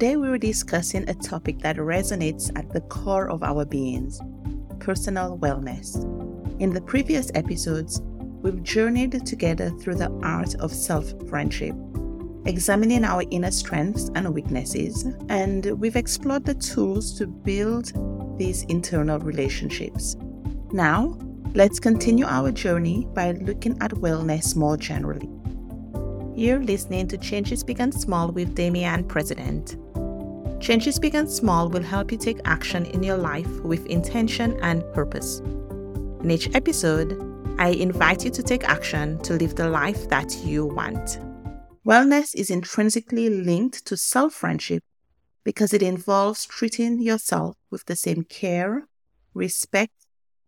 Today, we are discussing a topic that resonates at the core of our beings personal wellness. In the previous episodes, we've journeyed together through the art of self friendship, examining our inner strengths and weaknesses, and we've explored the tools to build these internal relationships. Now, let's continue our journey by looking at wellness more generally. You're listening to Changes Big and Small with Damian President. Changes Big and Small will help you take action in your life with intention and purpose. In each episode, I invite you to take action to live the life that you want. Wellness is intrinsically linked to self friendship because it involves treating yourself with the same care, respect,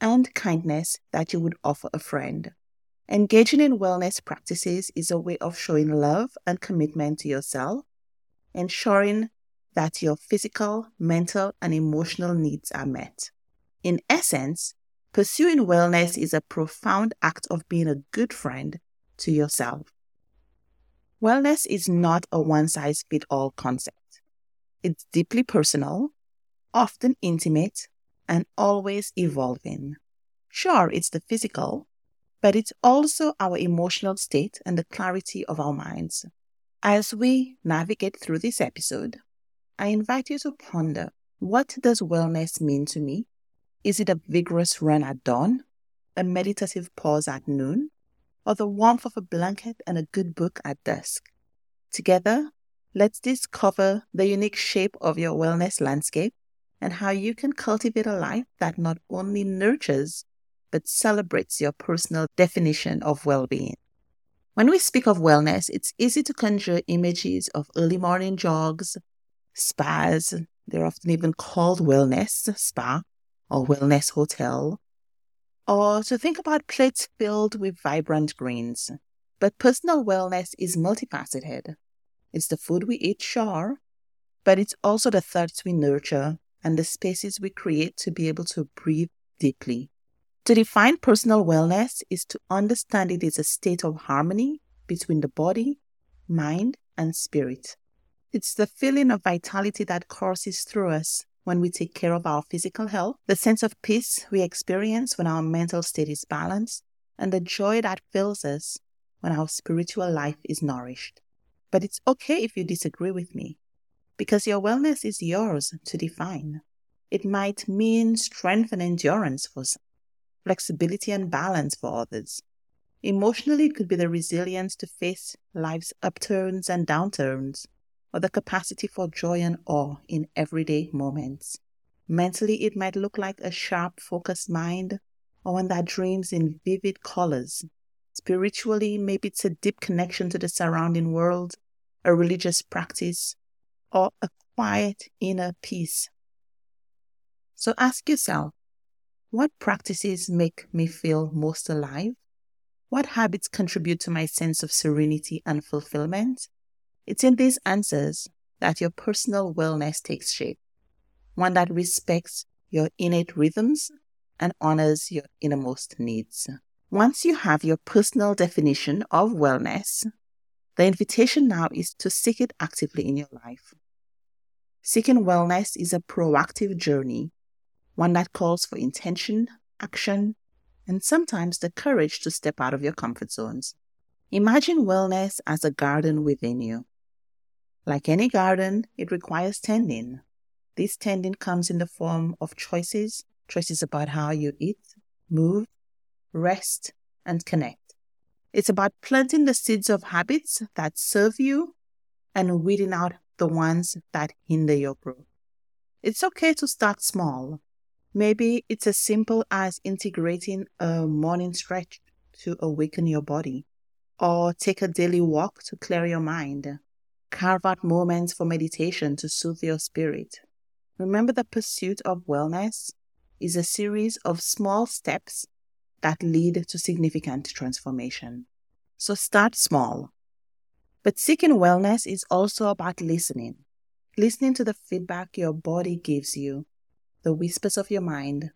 and kindness that you would offer a friend. Engaging in wellness practices is a way of showing love and commitment to yourself, ensuring that your physical, mental, and emotional needs are met. In essence, pursuing wellness is a profound act of being a good friend to yourself. Wellness is not a one size fits all concept. It's deeply personal, often intimate, and always evolving. Sure, it's the physical, but it's also our emotional state and the clarity of our minds. As we navigate through this episode, I invite you to ponder what does wellness mean to me? Is it a vigorous run at dawn, a meditative pause at noon, or the warmth of a blanket and a good book at dusk? Together, let's discover the unique shape of your wellness landscape and how you can cultivate a life that not only nurtures but celebrates your personal definition of well being. When we speak of wellness, it's easy to conjure images of early morning jogs, spas, they're often even called wellness spa or wellness hotel, or to think about plates filled with vibrant greens. But personal wellness is multifaceted. It's the food we eat, sure, but it's also the thoughts we nurture and the spaces we create to be able to breathe deeply. To define personal wellness is to understand it is a state of harmony between the body, mind, and spirit. It's the feeling of vitality that courses through us when we take care of our physical health, the sense of peace we experience when our mental state is balanced, and the joy that fills us when our spiritual life is nourished. But it's okay if you disagree with me, because your wellness is yours to define. It might mean strength and endurance for some flexibility and balance for others. Emotionally, it could be the resilience to face life's upturns and downturns, or the capacity for joy and awe in everyday moments. Mentally, it might look like a sharp, focused mind, or one that dreams in vivid colors. Spiritually, maybe it's a deep connection to the surrounding world, a religious practice, or a quiet inner peace. So ask yourself what practices make me feel most alive? What habits contribute to my sense of serenity and fulfillment? It's in these answers that your personal wellness takes shape, one that respects your innate rhythms and honors your innermost needs. Once you have your personal definition of wellness, the invitation now is to seek it actively in your life. Seeking wellness is a proactive journey one that calls for intention, action, and sometimes the courage to step out of your comfort zones. Imagine wellness as a garden within you. Like any garden, it requires tending. This tending comes in the form of choices, choices about how you eat, move, rest, and connect. It's about planting the seeds of habits that serve you and weeding out the ones that hinder your growth. It's okay to start small. Maybe it's as simple as integrating a morning stretch to awaken your body, or take a daily walk to clear your mind. Carve out moments for meditation to soothe your spirit. Remember, the pursuit of wellness is a series of small steps that lead to significant transformation. So start small. But seeking wellness is also about listening, listening to the feedback your body gives you the whispers of your mind,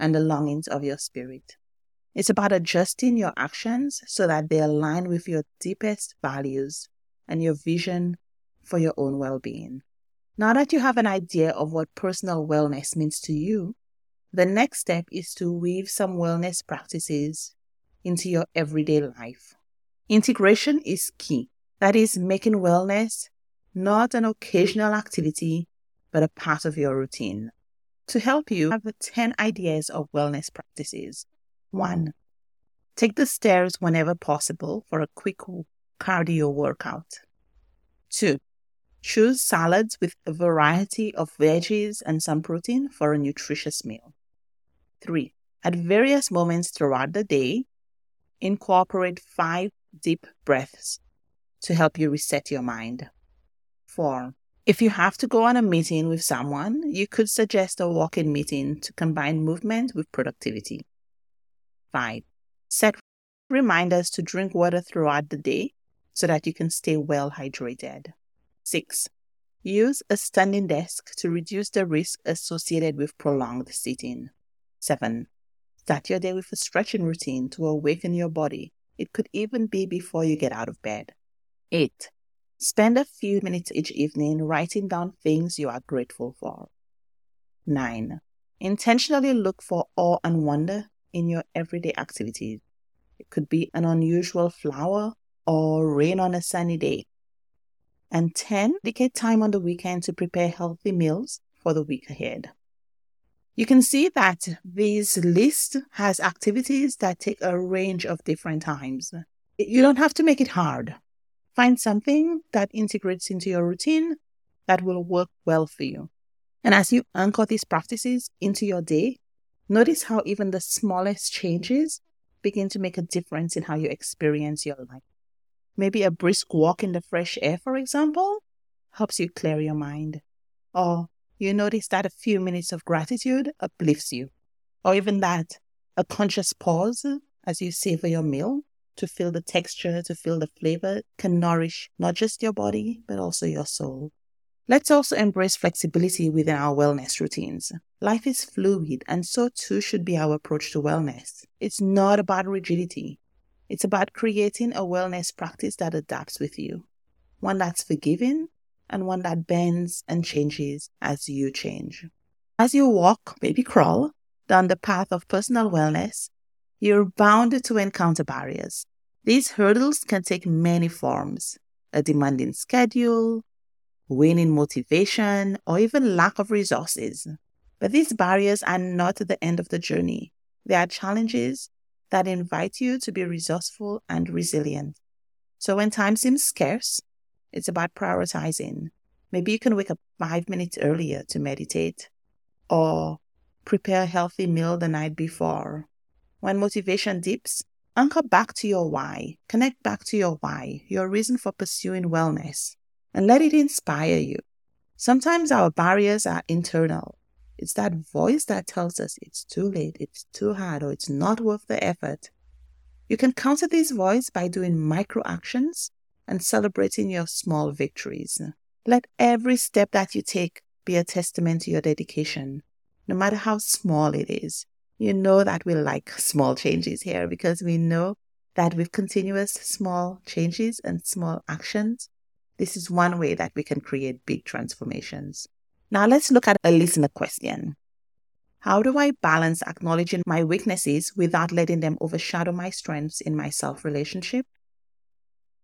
and the longings of your spirit. It's about adjusting your actions so that they align with your deepest values and your vision for your own well being. Now that you have an idea of what personal wellness means to you, the next step is to weave some wellness practices into your everyday life. Integration is key. That is, making wellness not an occasional activity, but a part of your routine. To help you, I have 10 ideas of wellness practices. 1. Take the stairs whenever possible for a quick cardio workout. 2. Choose salads with a variety of veggies and some protein for a nutritious meal. 3. At various moments throughout the day, incorporate five deep breaths to help you reset your mind. 4. If you have to go on a meeting with someone, you could suggest a walk in meeting to combine movement with productivity. 5. Set reminders to drink water throughout the day so that you can stay well hydrated. 6. Use a standing desk to reduce the risk associated with prolonged sitting. 7. Start your day with a stretching routine to awaken your body. It could even be before you get out of bed. 8. Spend a few minutes each evening writing down things you are grateful for. 9. Intentionally look for awe and wonder in your everyday activities. It could be an unusual flower or rain on a sunny day. And 10. Dedicate time on the weekend to prepare healthy meals for the week ahead. You can see that this list has activities that take a range of different times. You don't have to make it hard. Find something that integrates into your routine that will work well for you. And as you anchor these practices into your day, notice how even the smallest changes begin to make a difference in how you experience your life. Maybe a brisk walk in the fresh air, for example, helps you clear your mind. Or you notice that a few minutes of gratitude uplifts you. Or even that, a conscious pause as you savor your meal to feel the texture, to feel the flavor, can nourish not just your body, but also your soul. Let's also embrace flexibility within our wellness routines. Life is fluid, and so too should be our approach to wellness. It's not about rigidity, it's about creating a wellness practice that adapts with you, one that's forgiving, and one that bends and changes as you change. As you walk, maybe crawl, down the path of personal wellness, you're bound to encounter barriers. These hurdles can take many forms a demanding schedule, waning motivation, or even lack of resources. But these barriers are not the end of the journey. They are challenges that invite you to be resourceful and resilient. So when time seems scarce, it's about prioritizing. Maybe you can wake up five minutes earlier to meditate or prepare a healthy meal the night before when motivation dips, anchor back to your why. Connect back to your why, your reason for pursuing wellness, and let it inspire you. Sometimes our barriers are internal. It's that voice that tells us it's too late, it's too hard, or it's not worth the effort. You can counter this voice by doing micro actions and celebrating your small victories. Let every step that you take be a testament to your dedication, no matter how small it is you know that we like small changes here because we know that with continuous small changes and small actions, this is one way that we can create big transformations. Now let's look at a listener question. How do I balance acknowledging my weaknesses without letting them overshadow my strengths in my self relationship?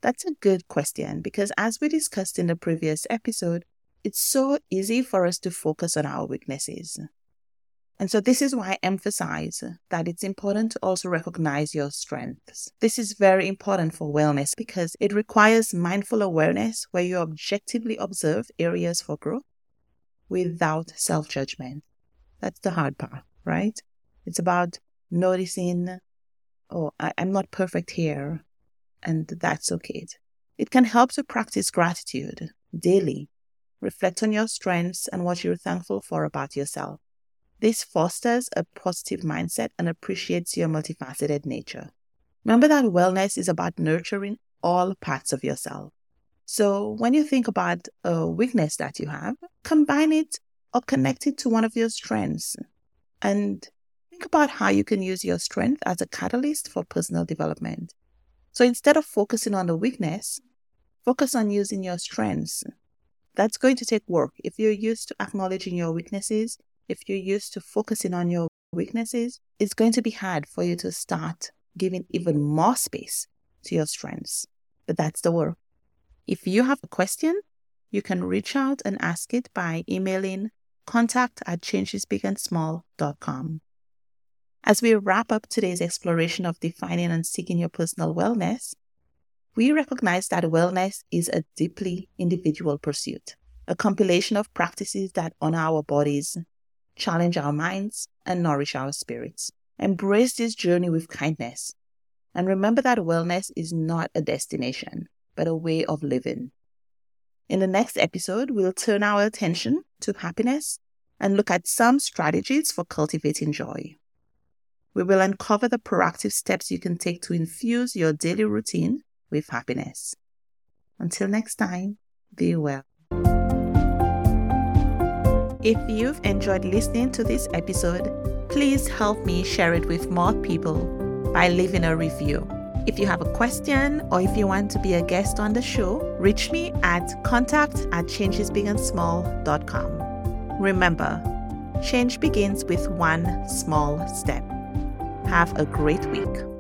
That's a good question because, as we discussed in the previous episode, it's so easy for us to focus on our weaknesses. And so, this is why I emphasize that it's important to also recognize your strengths. This is very important for wellness because it requires mindful awareness where you objectively observe areas for growth without self judgment. That's the hard part, right? It's about noticing, oh, I, am not perfect here, and that's okay. It can help to practice gratitude daily. Reflect on your strengths and what you're thankful for about yourself. This fosters a positive mindset and appreciates your multifaceted nature. Remember that wellness is about nurturing all parts of yourself. So when you think about a weakness that you have, combine it or connect it to one of your strengths and think about how you can use your strength as a catalyst for personal development. So instead of focusing on the weakness, focus on using your strengths That's going to take work. If you're used to acknowledging your weaknesses, if you're used to focusing on your weaknesses, it's going to be hard for you to start giving even more space to your strengths. But that's the work. If you have a question, you can reach out and ask it by emailing contact at changesbigandsmall.com. As we wrap up today's exploration of defining and seeking your personal wellness, we recognize that wellness is a deeply individual pursuit, a compilation of practices that honor our bodies, challenge our minds, and nourish our spirits. Embrace this journey with kindness. And remember that wellness is not a destination, but a way of living. In the next episode, we'll turn our attention to happiness and look at some strategies for cultivating joy. We will uncover the proactive steps you can take to infuse your daily routine with happiness. Until next time, be well. If you've enjoyed listening to this episode, please help me share it with more people by leaving a review. If you have a question or if you want to be a guest on the show, reach me at contact at changesbigandsmall.com. Remember, change begins with one small step. Have a great week.